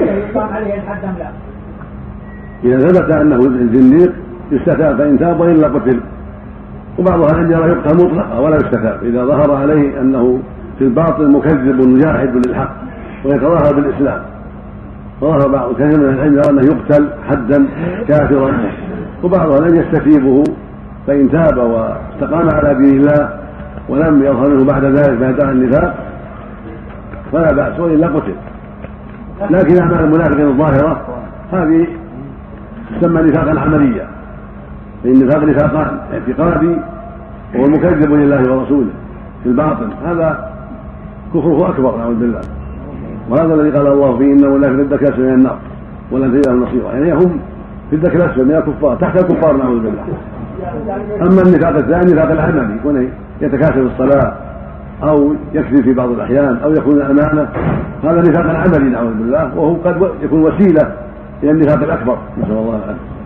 يقام عليه الحد أم لا؟ إذا ثبت أنه زنديق يستتاب فإن تاب وإلا قتل. وبعض أهل يرى يقتل مطلقا ولا يستتاب إذا ظهر عليه أنه في الباطل مكذب مجاحد للحق ويتظاهر بالإسلام. وظهر بعض كثير من العلم يرى أنه يقتل حدا كافرا. وبعض أهل يستتيبه فإن تاب واستقام على دين الله ولم يظهر منه بعد ذلك ما يدعي النفاق فلا بأس وإلا قتل. لكن أعمال المنافقين الظاهرة هذه تسمى نفاقا عمليا فإن النفاق نفاقان اعتقادي وهو المكذب لله ورسوله في الباطن هذا كفره أكبر نعوذ بالله. وهذا الذي قال الله فيه إنه لا في الدرك من النار ولن تجد لهم نصيرا يعني هم في الدرك الأسفل من الكفار تحت الكفار نعوذ بالله. أما النفاق الثاني النفاق العملي يكون يتكاسل الصلاة أو يكذب في بعض الأحيان أو يكون أمانة هذا نفاق عملي نعوذ بالله وهو قد يكون وسيلة إلى النفاق الأكبر نسأل الله العافية.